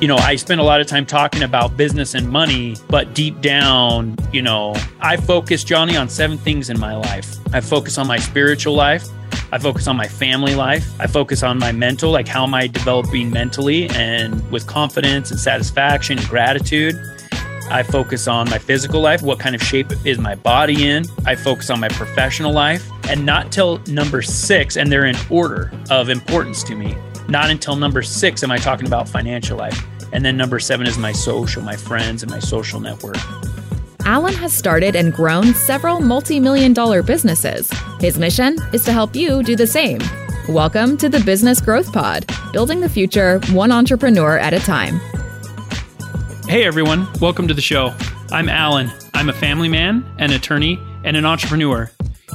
you know, I spend a lot of time talking about business and money, but deep down, you know, I focus, Jonny, on seven things in my life. I focus on my spiritual life. I focus on my family life. I focus on my mental, like how am I developing mentally and with confidence and satisfaction and gratitude. I focus on my physical life. What kind of shape is my body in? I focus on my professional life. And not till number six, and they're in order of importance to me. Not until number six am I talking about financial life. And then number seven is my social, my friends, and my social network. Allan has started and grown several multi million dollar businesses. His mission is to help you do the same. Welcome to the Business Growth Pod, building the future one entrepreneur at a time. Hey everyone, welcome to the show. I'm Allan. I'm a family man, an attorney, and an entrepreneur.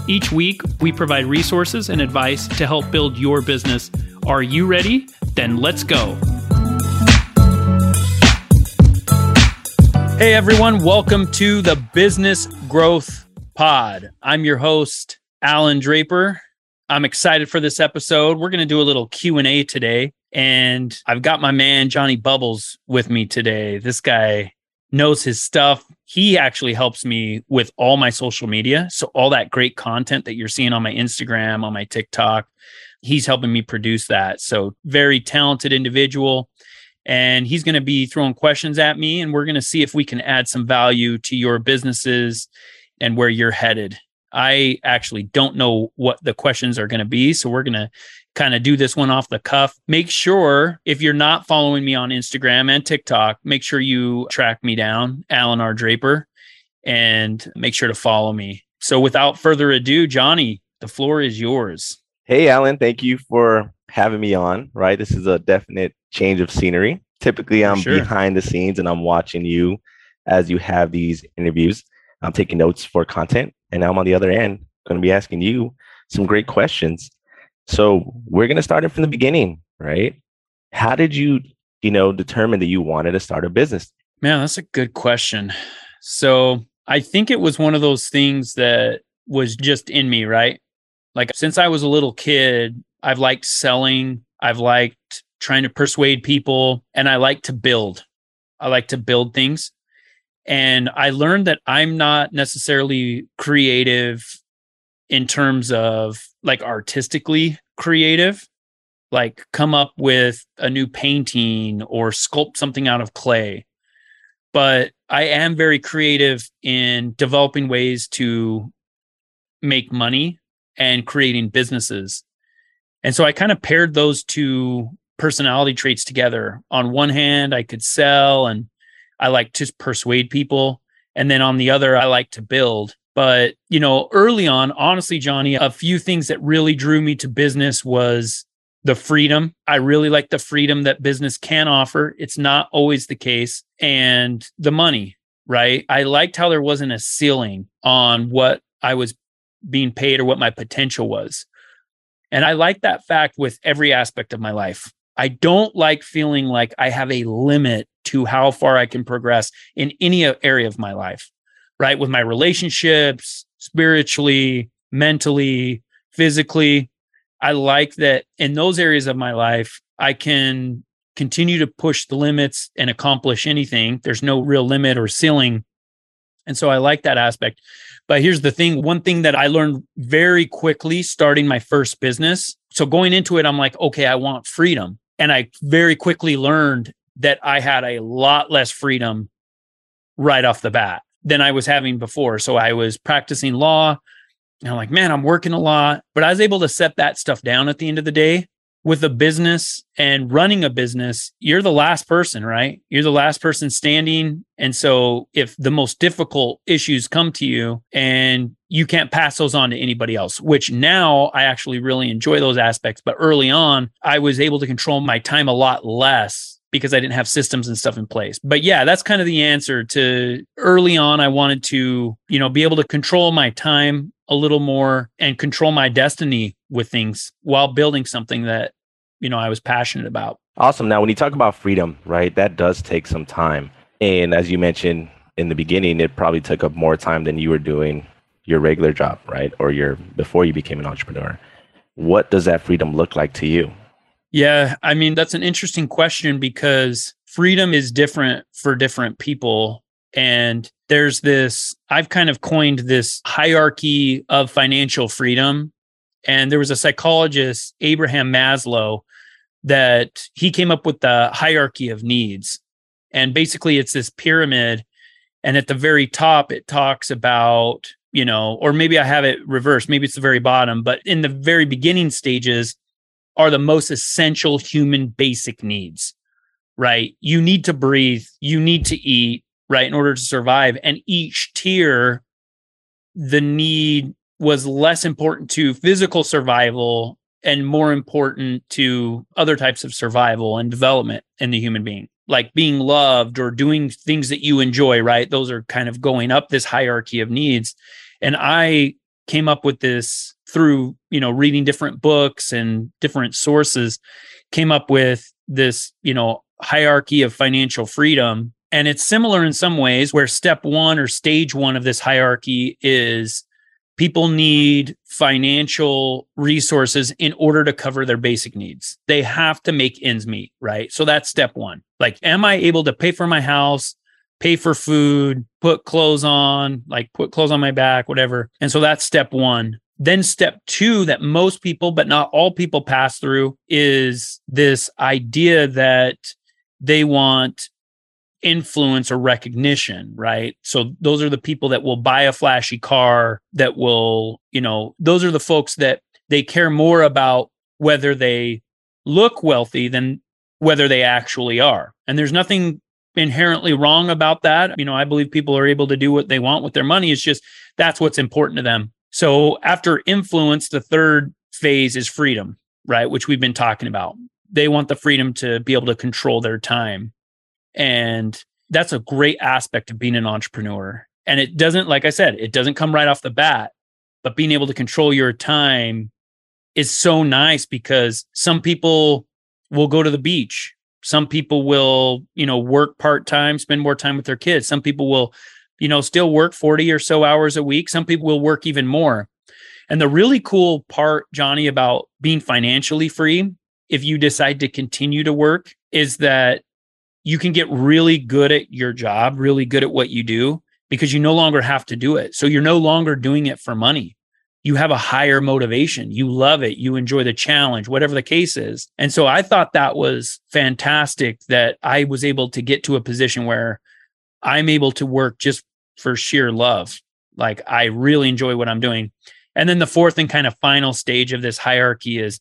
Each week, we provide resources and advice to help build your business. Are you ready? Then let's go. Hey everyone, welcome to the Business Growth Pod. I'm your host, Allan Draper. I'm excited for this episode. We're going to do a little Q&A today and I've got my man Jonny Bubbles with me today. This guy knows his stuff. He actually helps me with all my social media. So, all that great content that you're seeing on my Instagram, on my TikTok, he's helping me produce that. So, very talented individual. And he's going to be throwing questions at me, and we're going to see if we can add some value to your businesses and where you're headed. I actually don't know what the questions are going to be. So, we're going to kind of do this one off the cuff. Make sure if you're not following me on Instagram and TikTok, make sure you track me down, Allan R. Draper, and make sure to follow me. So without further ado, Jonny, the floor is yours. Hey, Allan, thank you for having me on. Right. This is a definite change of scenery. Typically, I'm sure. behind the scenes and I'm watching you as you have these interviews. I'm taking notes for content. And now I'm on the other end, going to be asking you some great questions. So we're going to start it from the beginning, right? How did you, you know, determine that you wanted to start a business? Man, that's a good question. So I think it was one of those things that was just in me, right? Like since I was a little kid, I've liked selling, I've liked trying to persuade people, and I like to build. I like to build things. And I learned that I'm not necessarily creative in terms of like artistically creative like come up with a new painting or sculpt something out of clay but i am very creative in developing ways to make money and creating businesses and so i kind of paired those two personality traits together on one hand i could sell and i like to persuade people and then on the other i like to build but, you know, early on, honestly, Jonny, a few things that really drew me to business was the freedom. I really like the freedom that business can offer. It's not always the case. And the money, right? I liked how there wasn't a ceiling on what I was being paid or what my potential was. And I like that fact with every aspect of my life. I don't like feeling like I have a limit to how far I can progress in any area of my life right? With my relationships, spiritually, mentally, physically. I like that in those areas of my life, I can continue to push the limits and accomplish anything. There's no real limit or ceiling. And so I like that aspect. But here's the thing one thing that I learned very quickly starting my first business. So going into it, I'm like, okay, I want freedom. And I very quickly learned that I had a lot less freedom right off the bat than I was having before. So I was practicing law. And I'm like, man, I'm working a lot. But I was able to set that stuff down at the end of the day with a business and running a business. You're the last person, right? You're the last person standing. And so if the most difficult issues come to you and you can't pass those on to anybody else, which now I actually really enjoy those aspects. But early on, I was able to control my time a lot less because I didn't have systems and stuff in place. But yeah, that's kind of the answer to early on I wanted to, you know, be able to control my time a little more and control my destiny with things while building something that, you know, I was passionate about. Awesome. Now, when you talk about freedom, right, that does take some time. And as you mentioned in the beginning, it probably took up more time than you were doing your regular job, right? Or your before you became an entrepreneur. What does that freedom look like to you? Yeah, I mean, that's an interesting question because freedom is different for different people. And there's this, I've kind of coined this hierarchy of financial freedom. And there was a psychologist, Abraham Maslow, that he came up with the hierarchy of needs. And basically, it's this pyramid. And at the very top, it talks about, you know, or maybe I have it reversed. Maybe it's the very bottom, but in the very beginning stages are the most essential human basic needs, right? You need to breathe, you need to eat, right, in order to survive. And each tier, the need was less important to physical survival and more important to other types of survival and development in the human being like being loved or doing things that you enjoy right those are kind of going up this hierarchy of needs and i came up with this through you know reading different books and different sources came up with this you know hierarchy of financial freedom and it's similar in some ways where step 1 or stage 1 of this hierarchy is people need financial resources in order to cover their basic needs. They have to make ends meet, right? So that's step one. Like, am I able to pay for my house, pay for food, put clothes on, like put clothes on my back, whatever? And so that's step one. Then step two that most people, but not all people pass through is this idea that they want influence or recognition, right? So those are the people that will buy a flashy car, that will, you know, those are the folks that they care more about whether they look wealthy than whether they actually are. And there's nothing inherently wrong about that. You know, I believe people are able to do what they want with their money. It's just that's what's important to them. So after influence, the third phase is freedom, right? Which we've been talking about. They want the freedom to be able to control their time. And that's a great aspect of being an entrepreneur. And it doesn't, like I said, it doesn't come right off the bat, but being able to control your time is so nice because some people will go to the beach. Some people will, you know, work part time, spend more time with their kids. Some people will, you know, still work 40 or so hours a week. Some people will work even more. And the really cool part, Jonny, about being financially free, if you decide to continue to work, is that you can get really good at your job, really good at what you do because you no longer have to do it. So you're no longer doing it for money. You have a higher motivation. You love it. You enjoy the challenge, whatever the case is. And so I thought that was fantastic that I was able to get to a position where I'm able to work just for sheer love. Like I really enjoy what I'm doing. And then the fourth and kind of final stage of this hierarchy is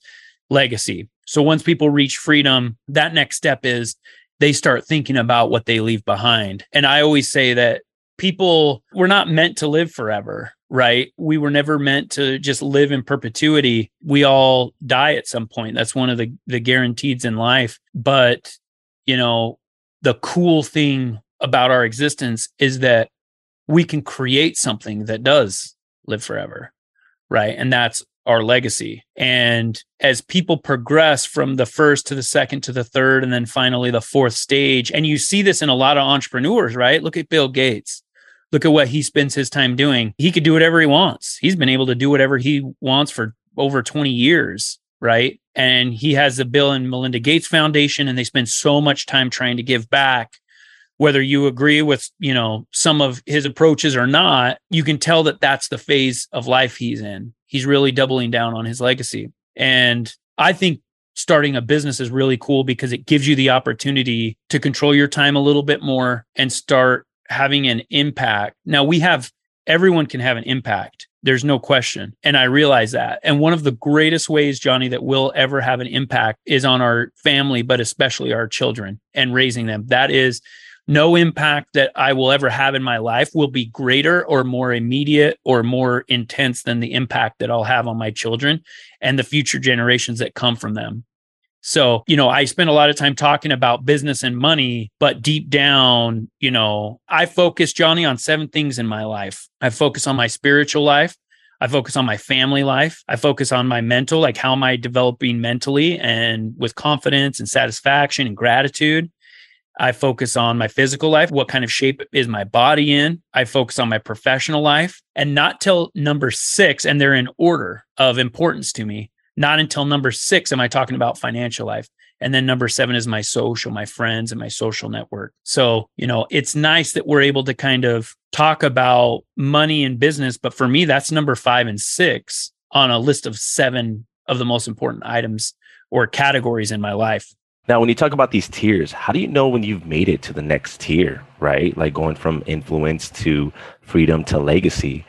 legacy. So once people reach freedom, that next step is they start thinking about what they leave behind. And I always say that people were not meant to live forever, right? We were never meant to just live in perpetuity. We all die at some point. That's one of the the guarantees in life. But, you know, the cool thing about our existence is that we can create something that does live forever, right? And that's our legacy. And as people progress from the first to the second to the third, and then finally the fourth stage, and you see this in a lot of entrepreneurs, right? Look at Bill Gates. Look at what he spends his time doing. He could do whatever he wants. He's been able to do whatever he wants for over 20 years, right? And he has the Bill and Melinda Gates Foundation, and they spend so much time trying to give back whether you agree with you know some of his approaches or not you can tell that that's the phase of life he's in he's really doubling down on his legacy. And I think starting a business is really cool because it gives you the opportunity to control your time a little bit more and start having an impact. Now we have everyone can have an impact. There's no question. And I realize that. And one of the greatest ways, Jonny, that we'll ever have an impact is on our family, but especially our children and raising them. That is no impact that I will ever have in my life will be greater or more immediate or more intense than the impact that I'll have on my children and the future generations that come from them. So, you know, I spend a lot of time talking about business and money, but deep down, you know, I focus, Jonny, on seven things in my life. I focus on my spiritual life. I focus on my family life. I focus on my mental, like how am I developing mentally and with confidence and satisfaction and gratitude. I focus on my physical life. What kind of shape is my body in? I focus on my professional life and not till number six, and they're in order of importance to me. Not until number six am I talking about financial life. And then number seven is my social, my friends, and my social network. So, you know, it's nice that we're able to kind of talk about money and business. But for me, that's number five and six on a list of seven of the most important items or categories in my life. Now, when you talk about these tiers, how do you know when you've made it to the next tier, right? Like going from influence to freedom to legacy.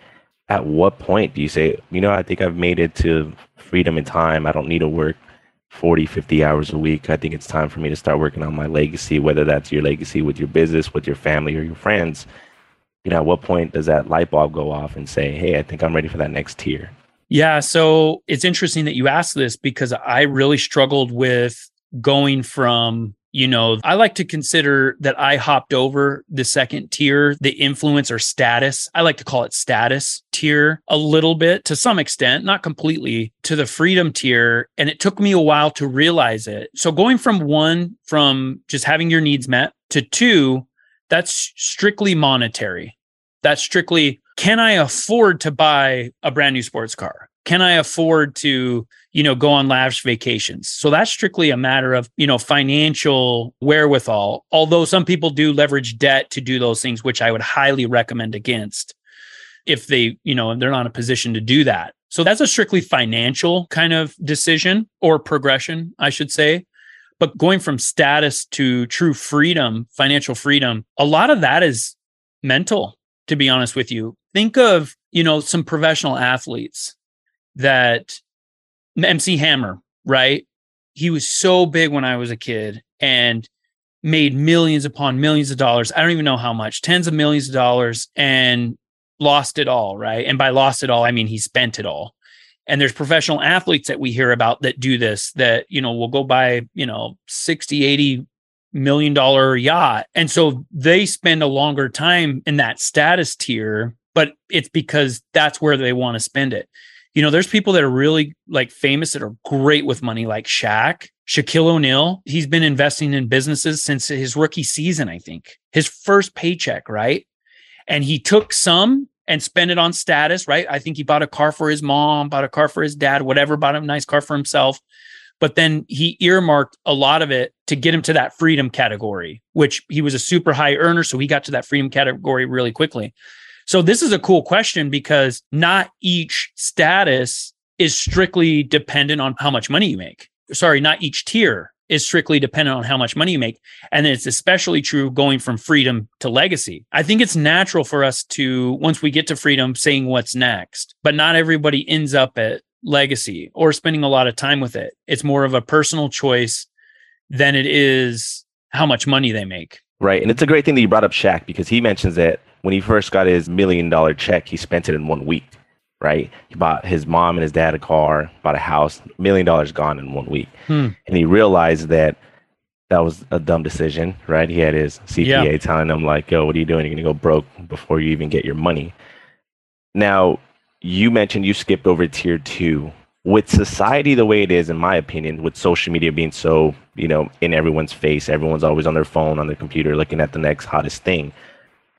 At what point do you say, you know, I think I've made it to freedom and time. I don't need to work 40, 50 hours a week. I think it's time for me to start working on my legacy, whether that's your legacy with your business, with your family, or your friends. You know, at what point does that light bulb go off and say, hey, I think I'm ready for that next tier? Yeah. So it's interesting that you asked this because I really struggled with going from you know, I like to consider that I hopped over the second tier, the influence or status. I like to call it status tier a little bit to some extent, not completely, to the freedom tier. And it took me a while to realize it. So going from one, from just having your needs met, to two, that's strictly monetary. That's strictly, can I afford to buy a brand new sports car? Can I afford to you know, go on lavish vacations. So that's strictly a matter of, you know, financial wherewithal. Although some people do leverage debt to do those things, which I would highly recommend against if they, you know, they're not in a position to do that. So that's a strictly financial kind of decision or progression, I should say. But going from status to true freedom, financial freedom, a lot of that is mental, to be honest with you. Think of, you know, some professional athletes that MC Hammer, right? He was so big when I was a kid and made millions upon millions of dollars. I don't even know how much, tens of millions of dollars, and lost it all, right? And by lost it all, I mean he spent it all. And there's professional athletes that we hear about that do this that, you know, will go buy, you know, 60, 80 million dollar yacht. And so they spend a longer time in that status tier, but it's because that's where they want to spend it you know, there's people that are really like famous that are great with money, like Shaq, Shaquille O'Neal. He's been investing in businesses since his rookie season, I think, his first paycheck, right? And he took some and spent it on status, right? I think he bought a car for his mom, bought a car for his dad, whatever, bought a nice car for himself. But then he earmarked a lot of it to get him to that freedom category, which he was a super high earner. So he got to that freedom category really quickly. So this is a cool question because not each status is strictly dependent on how much money you make. Sorry, not each tier is strictly dependent on how much money you make. And it's especially true going from freedom to legacy. I think it's natural for us to, once we get to freedom, saying what's next, but not everybody ends up at legacy or spending a lot of time with it. It's more of a personal choice than it is how much money they make. Right. And it's a great thing that you brought up Shaq because he mentions that when he first got his million dollar check, he spent it in one week, right? He bought his mom and his dad a car, bought a house, million dollars gone in one week. Hmm. And he realized that that was a dumb decision, right? He had his CPA yeah. telling him, like, yo, what are you doing? You're going to go broke before you even get your money. Now, you mentioned you skipped over tier two with society the way it is in my opinion with social media being so you know in everyone's face everyone's always on their phone on their computer looking at the next hottest thing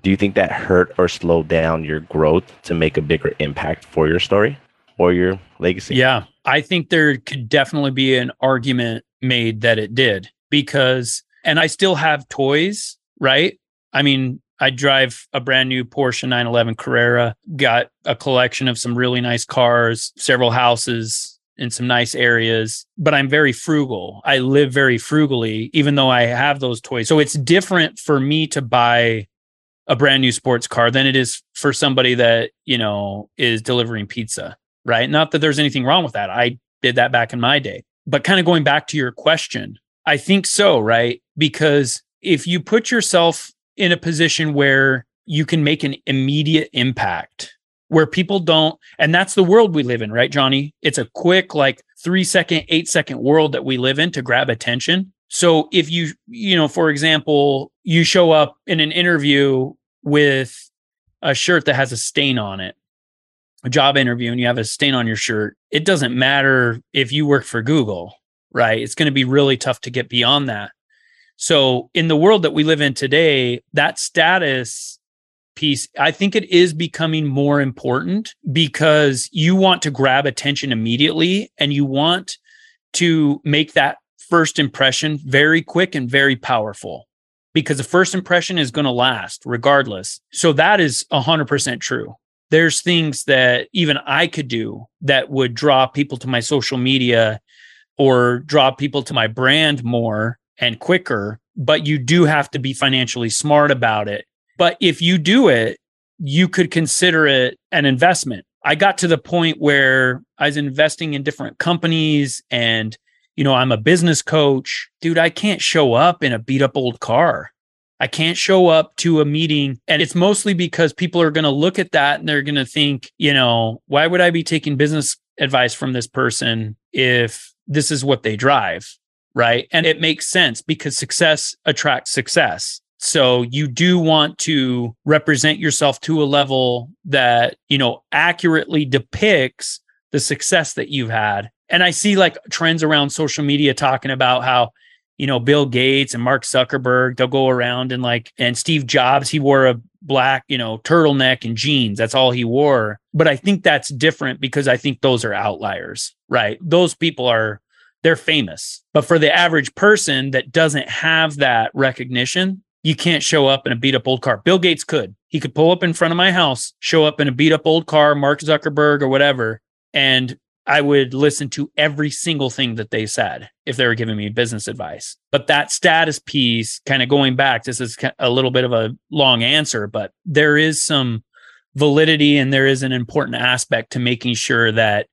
do you think that hurt or slowed down your growth to make a bigger impact for your story or your legacy yeah i think there could definitely be an argument made that it did because and i still have toys right i mean I drive a brand new Porsche 911 Carrera, got a collection of some really nice cars, several houses in some nice areas, but I'm very frugal. I live very frugally, even though I have those toys. So it's different for me to buy a brand new sports car than it is for somebody that, you know, is delivering pizza, right? Not that there's anything wrong with that. I did that back in my day. But kind of going back to your question, I think so, right? Because if you put yourself in a position where you can make an immediate impact where people don't and that's the world we live in right jonny it's a quick like three second eight second world that we live in to grab attention so if you you know for example you show up in an interview with a shirt that has a stain on it a job interview and you have a stain on your shirt it doesn't matter if you work for google right? It's going to be really tough to get beyond that. So in the world that we live in today, that status piece, I think it is becoming more important because you want to grab attention immediately and you want to make that first impression very quick and very powerful because the first impression is going to last regardless. So that is 100% true. There's things that even I could do that would draw people to my social media or draw people to my brand more and quicker, but you do have to be financially smart about it. But if you do it, you could consider it an investment. I got to the point where I was investing in different companies and you know, I'm a business coach. Dude, I can't show up in a beat up old car. I can't show up to a meeting. And it's mostly because people are going to look at that and they're going to think, you know, why would I be taking business advice from this person if this is what they drive? Right. And it makes sense because success attracts success. So you do want to represent yourself to a level that, you know, accurately depicts the success that you've had and I see like trends around social media talking about how, you know, Bill Gates and Mark Zuckerberg, they'll go around and like, and Steve Jobs, he wore a black, you know, turtleneck and jeans. That's all he wore. But I think that's different because I think those are outliers, right? Those people are, they're famous. But for the average person that doesn't have that recognition, you can't show up in a beat up old car. Bill Gates could. He could pull up in front of my house, show up in a beat up old car, Mark Zuckerberg or whatever, and I would listen to every single thing that they said if they were giving me business advice. But that status piece, kind of going back, this is a little bit of a long answer, but there is some validity and there is an important aspect to making sure that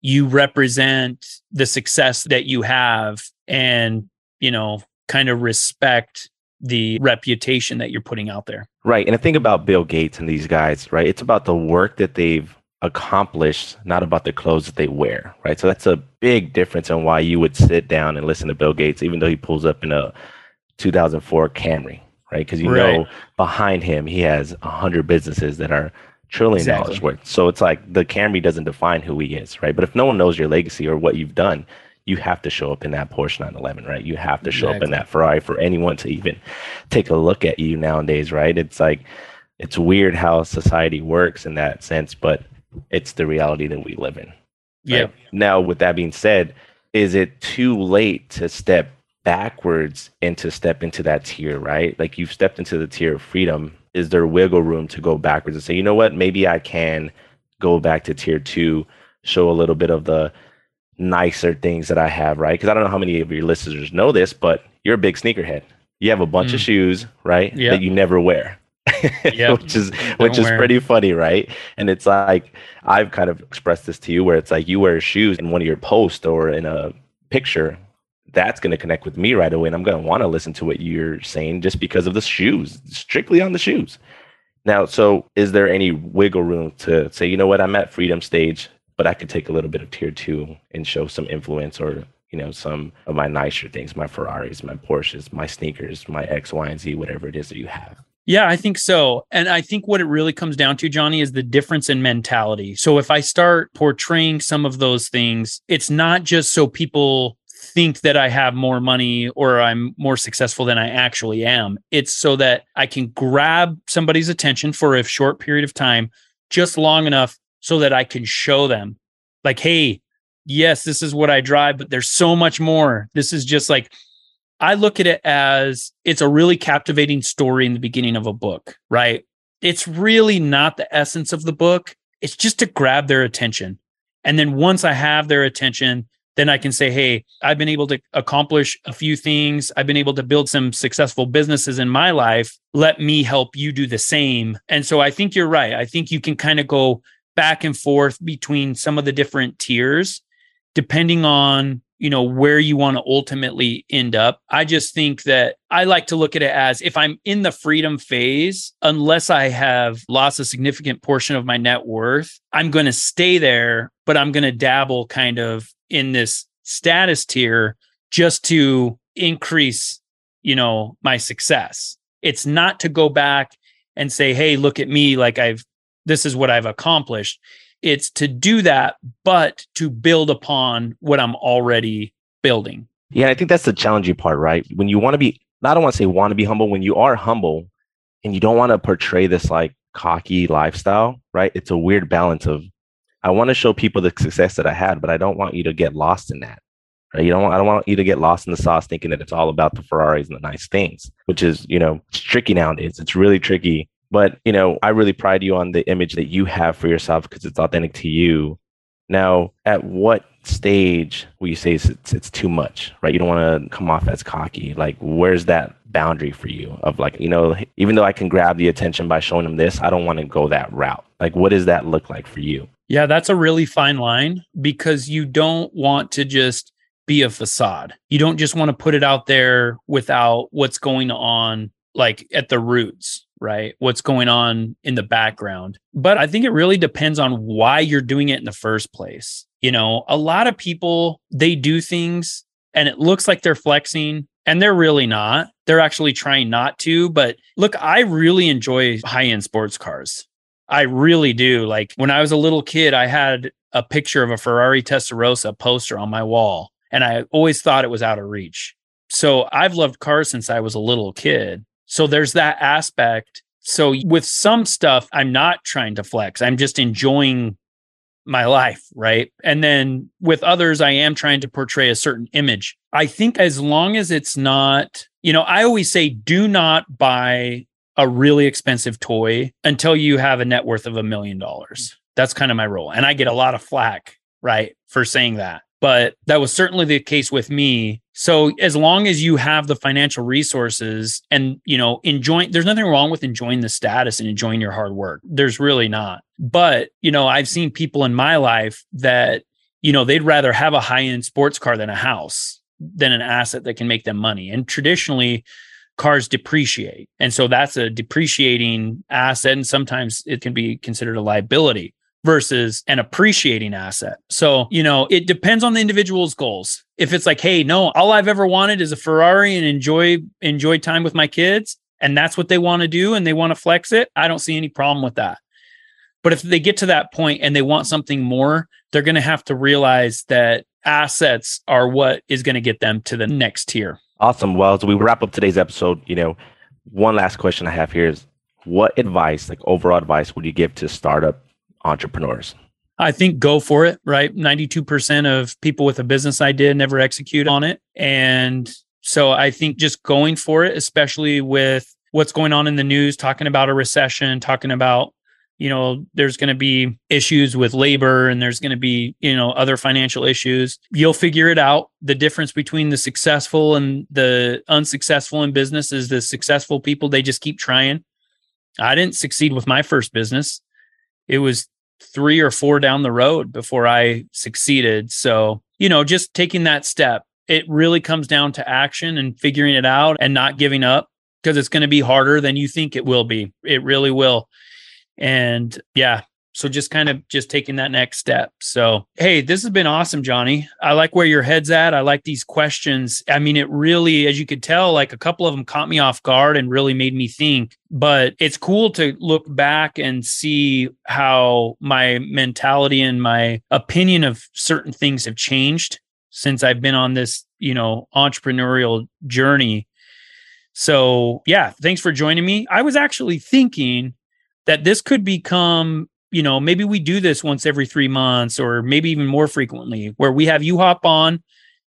you represent the success that you have and, you know, kind of respect the reputation that you're putting out there. Right. And I think about Bill Gates and these guys, right? It's about the work that they've accomplished, not about the clothes that they wear, right? So that's a big difference in why you would sit down and listen to Bill Gates, even though he pulls up in a 2004 Camry, right? Because you right. know behind him he has a hundred businesses that are trillion exactly. dollars worth. So it's like the Camry doesn't define who he is, right? But if no one knows your legacy or what you've done, you have to show up in that Porsche 911, right? You have to show exactly. up in that Ferrari for anyone to even take a look at you nowadays, right? It's like it's weird how society works in that sense, but it's the reality that we live in. Yeah. Right? Now, with that being said, is it too late to step backwards and to step into that tier, right? Like you've stepped into the tier of freedom. Is there wiggle room to go backwards and say, you know what, maybe I can go back to tier two, show a little bit of the nicer things that I have, right? Because I don't know how many of your listeners know this, but you're a big sneakerhead. You have a bunch mm. of shoes, right? Yep. That you never wear. Yep. which is Don't which is pretty funny, right? And it's like I've kind of expressed this to you where it's like you wear shoes in one of your posts or in a picture, that's going to connect with me right away, and I'm going to want to listen to what you're saying just because of the shoes, strictly on the shoes. Now, so is there any wiggle room to say, you know what, I'm at freedom stage, but I could take a little bit of tier two and show some influence or you know some of my nicer things, my Ferraris, my Porsches, my sneakers, my X, Y, and Z, whatever it is that you have. Yeah, I think so. And I think what it really comes down to, Jonny, is the difference in mentality. So if I start portraying some of those things, it's not just so people think that I have more money or I'm more successful than I actually am. It's so that I can grab somebody's attention for a short period of time, just long enough so that I can show them, like, hey, yes, this is what I drive, but there's so much more. This is just like, I look at it as it's a really captivating story in the beginning of a book, right? It's really not the essence of the book. It's just to grab their attention. And then once I have their attention, then I can say, Hey, I've been able to accomplish a few things. I've been able to build some successful businesses in my life. Let me help you do the same. And so I think you're right. I think you can kind of go back and forth between some of the different tiers depending on you know where you want to ultimately end up. I just think that i like to look at it as if i'm in the freedom phase unless i have lost a significant portion of my net worth i'm going to stay there but i'm going to dabble kind of in this status tier just to increase you know my success. It's not to go back and say hey look at me like i've this is what i've accomplished it's to do that, but to build upon what I'm already building. Yeah, I think that's the challenging part, right? When you want to be, I don't want to say want to be humble, when you are humble, and you don't want to portray this like cocky lifestyle, right? It's a weird balance of I want to show people the success that I had, but I don't want you to get lost in that. You don't want, I don't want you to get lost in the sauce thinking that it's all about the Ferraris and the nice things, which is, you know, it's tricky nowadays. It's really tricky. But, you know, I really pride you on the image that you have for yourself because it's authentic to you. Now, at what stage will you say it's, it's, it's too much, right? You don't want to come off as cocky. Like, where's that boundary for you of like, you know, even though I can grab the attention by showing them this, I don't want to go that route. Like, what does that look like for you? Yeah, that's a really fine line because you don't want to just be a facade. You don't just want to put it out there without what's going on, like at the roots, right? What's going on in the background. But I think it really depends on why you're doing it in the first place. You know, a lot of people, they do things and it looks like they're flexing and they're really not. They're actually trying not to. But look, I really enjoy high end sports cars. I really do. Like when I was a little kid, I had a picture of a Ferrari Testarossa poster on my wall, and I always thought it was out of reach. So I've loved cars since I was a little kid. So there's that aspect. So with some stuff, I'm not trying to flex. I'm just enjoying my life, right? And then with others, I am trying to portray a certain image. I think as long as it's not, you know, I always say do not buy a really expensive toy until you have a net worth of a million dollars. That's kind of my role. And I get a lot of flack, right, for saying that. But that was certainly the case with me. So as long as you have the financial resources and, you know, enjoying, there's nothing wrong with enjoying the status and enjoying your hard work. There's really not. But, you know, I've seen people in my life that, you know, they'd rather have a high end sports car than a house, than an asset that can make them money. And traditionally, cars depreciate. And so that's a depreciating asset. And sometimes it can be considered a liability versus an appreciating asset. So, you know, it depends on the individual's goals. If it's like, hey, no, all I've ever wanted is a Ferrari and enjoy enjoy time with my kids, and that's what they want to do and they want to flex it, I don't see any problem with that. But if they get to that point and they want something more, they're going to have to realize that assets are what is going to get them to the next tier. Awesome. Well, as we wrap up today's episode, you know, one last question I have here is what advice, like overall advice, would you give to startup entrepreneurs? I think go for it, right? 92% of people with a business idea never execute on it. And so I think just going for it, especially with what's going on in the news, talking about a recession, talking about you know there's going to be issues with labor and there's going to be you know other financial issues you'll figure it out the difference between the successful and the unsuccessful in business is the successful people they just keep trying i didn't succeed with my first business it was three or four down the road before i succeeded. So you know just taking that step it really comes down to action and figuring it out and not giving up because it's going to be harder than you think it will be. It really will. And yeah so just kind of just taking that next step. So hey this has been awesome jonny. I like where your head's at. I like these questions. I mean it really as you could tell like a couple of them caught me off guard and really made me think. But it's cool to look back and see how my mentality and my opinion of certain things have changed since i've been on this you know entrepreneurial journey. So yeah thanks for joining me. I was actually thinking that this could become you know maybe we do this once every three months or maybe even more frequently where we have you hop on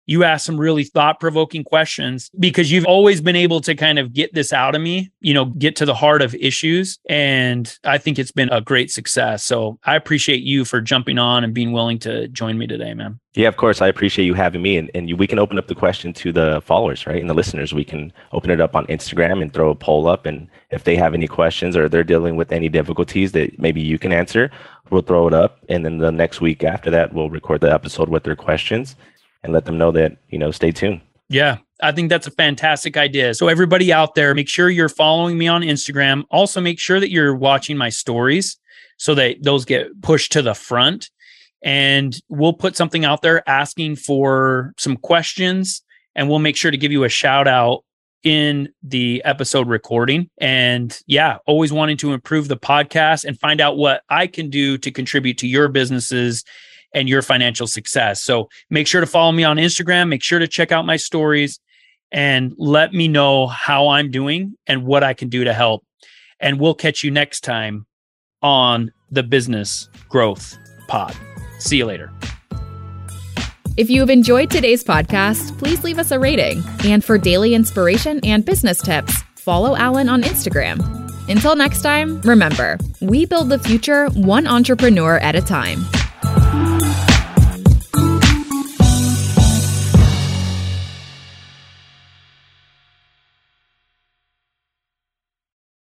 you ask some really thought provoking questions because you've always been able to kind of get this out of me, you know, get to the heart of issues. And I think it's been a great success. So I appreciate you for jumping on and being willing to join me today, man. Yeah, of course. I appreciate you having me. And, and you, we can open up the question to the followers, right? And the listeners. We can open it up on Instagram and throw a poll up. And if they have any questions or they're dealing with any difficulties that maybe you can answer, we'll throw it up. And then the next week after that, we'll record the episode with their questions and let them know that, you know, stay tuned. Yeah, I think that's a fantastic idea. So, everybody out there, make sure you're following me on Instagram. Also, make sure that you're watching my stories so that those get pushed to the front. And we'll put something out there asking for some questions, and we'll make sure to give you a shout out in the episode recording. And yeah, always wanting to improve the podcast and find out what I can do to contribute to your businesses and your financial success. So make sure to follow me on Instagram. Make sure to check out my stories and let me know how I'm doing and what I can do to help. And we'll catch you next time on the Business Growth Pod. See you later. If you have enjoyed today's podcast, please leave us a rating. And for daily inspiration and business tips, follow Allan on Instagram. Until next time, remember, we build the future one entrepreneur at a time.